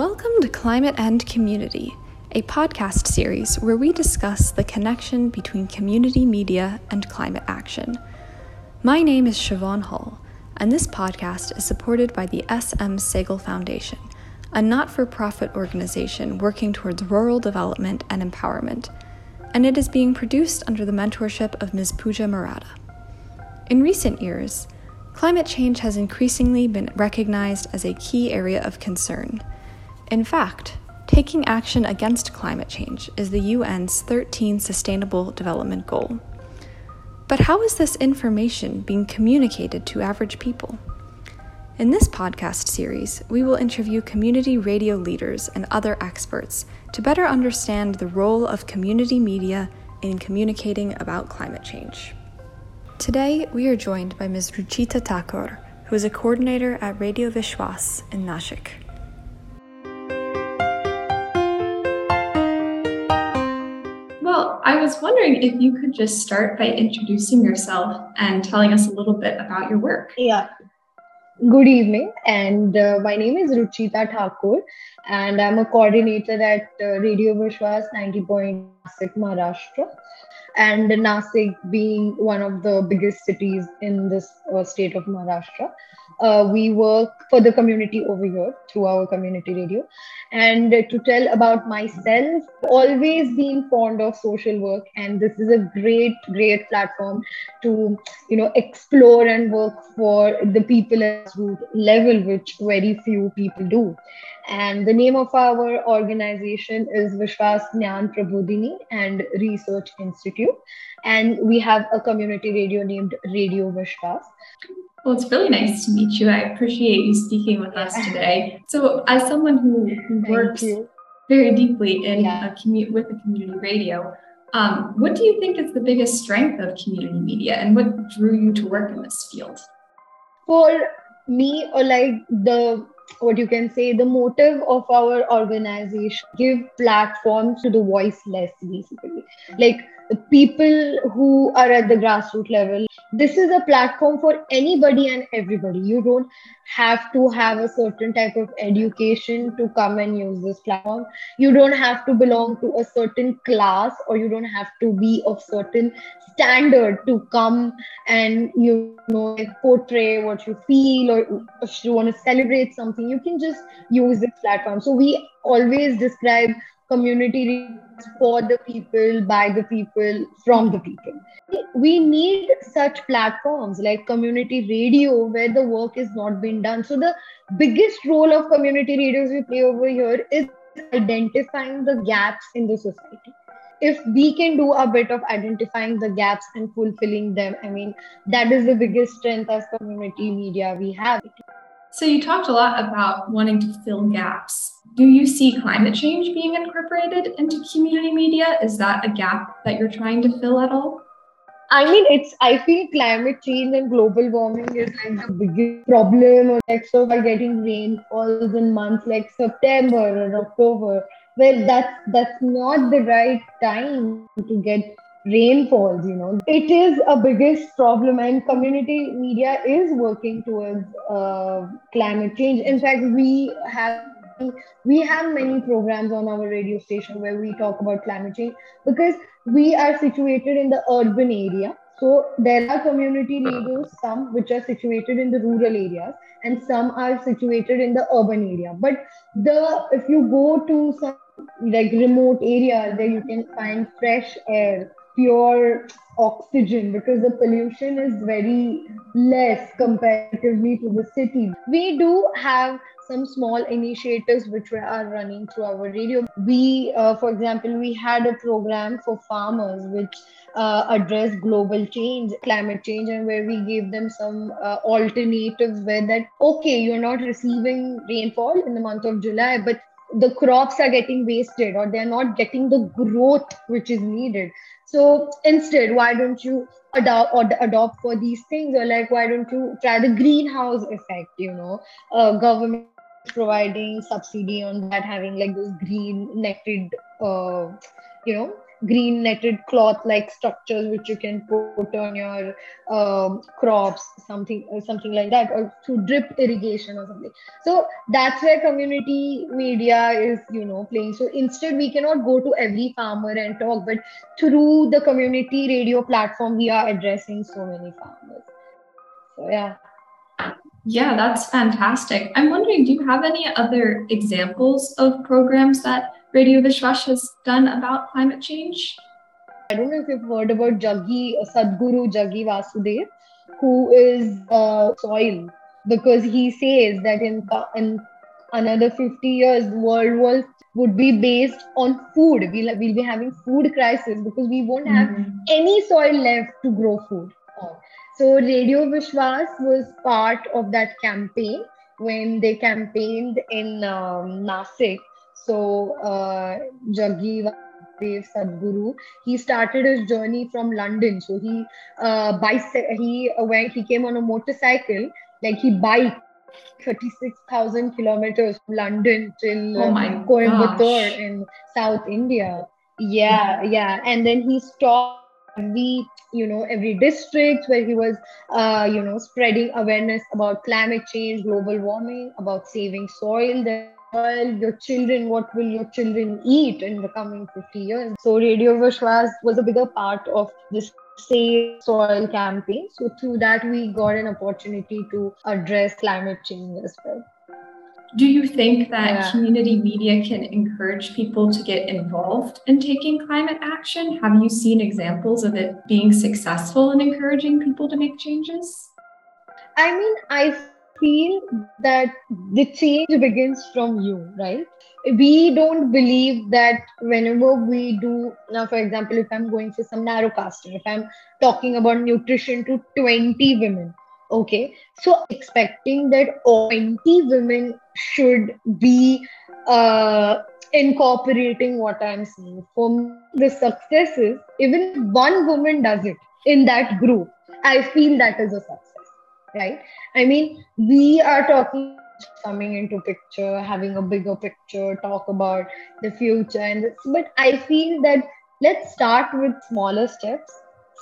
Welcome to Climate and Community, a podcast series where we discuss the connection between community media and climate action. My name is Siobhan Hull, and this podcast is supported by the S.M. Sehgal Foundation, a not for profit organization working towards rural development and empowerment, and it is being produced under the mentorship of Ms. Pooja Murada. In recent years, climate change has increasingly been recognized as a key area of concern. In fact, taking action against climate change is the UN's 13 Sustainable Development Goal. But how is this information being communicated to average people? In this podcast series, we will interview community radio leaders and other experts to better understand the role of community media in communicating about climate change. Today, we are joined by Ms. Ruchita Thakur, who is a coordinator at Radio Vishwas in Nashik. Was wondering if you could just start by introducing yourself and telling us a little bit about your work. Yeah. Good evening, and uh, my name is Ruchita Thakur, and I'm a coordinator at uh, Radio Vishwas 90.6 Maharashtra. And Nasik being one of the biggest cities in this uh, state of Maharashtra. Uh, we work for the community over here through our community radio. And to tell about myself, always been fond of social work, and this is a great, great platform to, you know, explore and work for the people at root level, which very few people do. And the name of our organization is Vishwas Dnyan Prabodhini and Research Institute. And we have a community radio named Radio Vishwas. Well, it's really nice to meet you. I appreciate you speaking with us today. So, as someone who, who works very deeply in yeah. a commu- with a community radio, um, what do you think is the biggest strength of community media, and what drew you to work in this field? For me, or like the what you can say the motive of our organization give platforms to the voiceless basically like people who are at the grassroots level this is a platform for anybody and everybody. You don't have to have a certain type of education to come and use this platform. You don't have to belong to a certain class or you don't have to be of certain standard to come and you know portray what you feel or if you want to celebrate something you can just use this platform. So we always describe community for the people by the people from the people. We need such platforms like community radio where the work is not being done. So the biggest role of community radios we play over here is identifying the gaps in the society. If we can do a bit of identifying the gaps and fulfilling them i mean that is the biggest strength as community media we have so you talked a lot about wanting to fill gaps do you see climate change being incorporated into community media is that a gap that you're trying to fill at all I mean, it's. I feel climate change and global warming is like the biggest problem. Or like, so by getting rainfalls in months like September or October, well that's that's not the right time to get rainfalls you know. It is a biggest problem and community media is working towards uh, climate change. In fact we have we have many programs on our radio station where we talk about climate change because we are situated in the urban area. So there are community radios, some which are situated in the rural areas, and some are situated in the urban area. But the if you go to some like remote areas where you can find fresh air, pure oxygen, because the pollution is very less comparatively to the city. We do have some small initiatives which we are running through our radio. We, uh, for example, we had a program for farmers which uh, address global change, climate change, and where we gave them some uh, alternatives where that, okay, you're not receiving rainfall in the month of July, but the crops are getting wasted or they're not getting the growth which is needed. So instead, why don't you adopt or adopt for these things or like why don't you try the greenhouse effect you know uh, government providing subsidy on that having like those green netted uh, you know green netted cloth like structures which you can put on your um, crops something uh, something like that or through drip irrigation or something. So that's where community media is you know playing. So instead we cannot go to every farmer and talk but through the community radio platform we are addressing so many farmers. So yeah. Yeah, that's fantastic. I'm wondering, do you have any other examples of programs that Radio Vishwas has done about climate change? I don't know if you've heard about Jaggi, Sadhguru Jaggi Vasudev, who is uh, soil, because he says that in, in another 50 years, the world will, would be based on food. We'll, we'll be having food crisis because we won't have mm-hmm. any soil left to grow food. on. So Radio Vishwas was part of that campaign when they campaigned in um, Nasik. So uh, Jaggi Dev Sadhguru, he started his journey from London. So he uh, bicy- he uh, went he came on a motorcycle, like he biked 36,000 kilometers from London till oh uh, Coimbatore in South India. Yeah, yeah. And then he stopped every you know every district where he was uh, you know spreading awareness about climate change global warming about saving soil well, your children, what will your children eat in the coming 50 years? So Radio Vishwas was a bigger part of this Save Soil campaign. So through that, we got an opportunity to address climate change as well. Do you think that yeah. community media can encourage people to get involved in taking climate action? Have you seen examples of it being successful in encouraging people to make changes? I mean, I feel that the change begins from you, right? We don't believe that whenever we do, now, for example, if I'm going for some narrow casting, if I'm talking about nutrition to 20 women, okay? So expecting that 20 women should be uh, incorporating what i'm saying for me, the success is even one woman does it in that group. I feel that is a success right? I mean we are talking coming into picture having a bigger picture talk about the future and this, but i feel that let's start with smaller steps.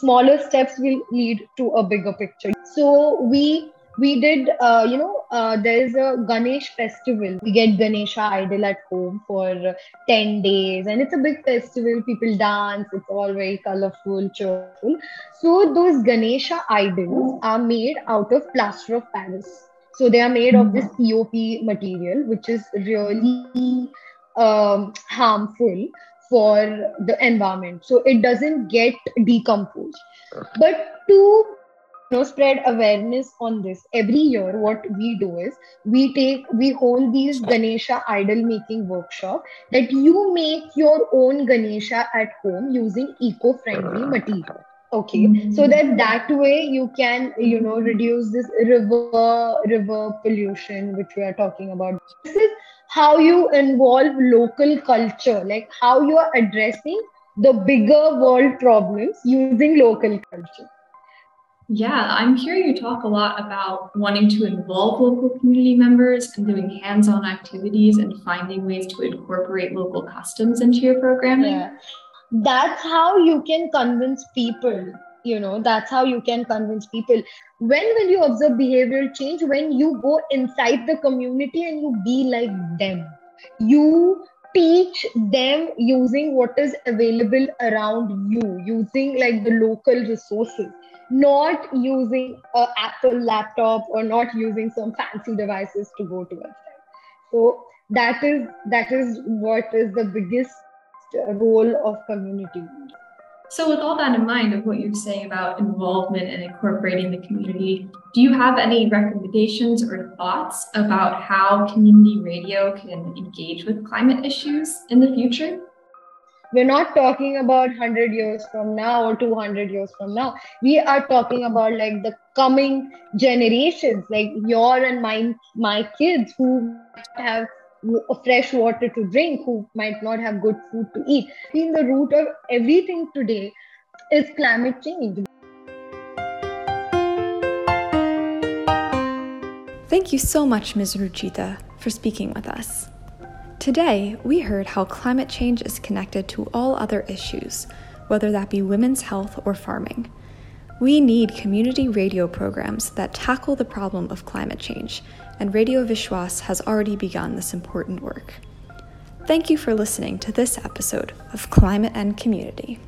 Smaller steps will lead to a bigger picture. So we we did uh, you know uh, there's a ganesh festival. We get ganesha idol at home for 10 days and it's a big festival. People dance. It's all very colorful cheerful. So those ganesha idols are made out of plaster of paris. So they are made of this pop material which is really um, harmful for the environment. So it doesn't get decomposed. But to know spread awareness on this. Every year what we do is we take we hold these ganesha idol making workshop that you make your own ganesha at home using eco-friendly material. Okay? Mm-hmm. so that that way you can you know reduce this river river pollution which we are talking about. This is how you involve local culture, like how you are addressing the bigger world problems using local culture. Yeah, I'm hearing you talk a lot about wanting to involve local community members and doing hands on activities and finding ways to incorporate local customs into your programming. Yeah. That's how you can convince people you know that's how you can convince people when will you observe behavioral change when you go inside the community and you be like them you teach them using what is available around you using like the local resources not using a apple laptop or not using some fancy devices to go to website so that is that is what is the biggest role of community so, with all that in mind, of what you're saying about involvement and incorporating the community, do you have any recommendations or thoughts about how community radio can engage with climate issues in the future? We're not talking about 100 years from now or 200 years from now. We are talking about like the coming generations, like your and my, my kids who have fresh water to drink, who might not have good food to eat. I think the root of everything today is climate change. Thank you so much, Ms. Ruchita, for speaking with us. Today, we heard how climate change is connected to all other issues, whether that be women's health or farming. We need community radio programs that tackle the problem of climate change, and Radio Vishwas has already begun this important work. Thank you for listening to this episode of Climate and Community.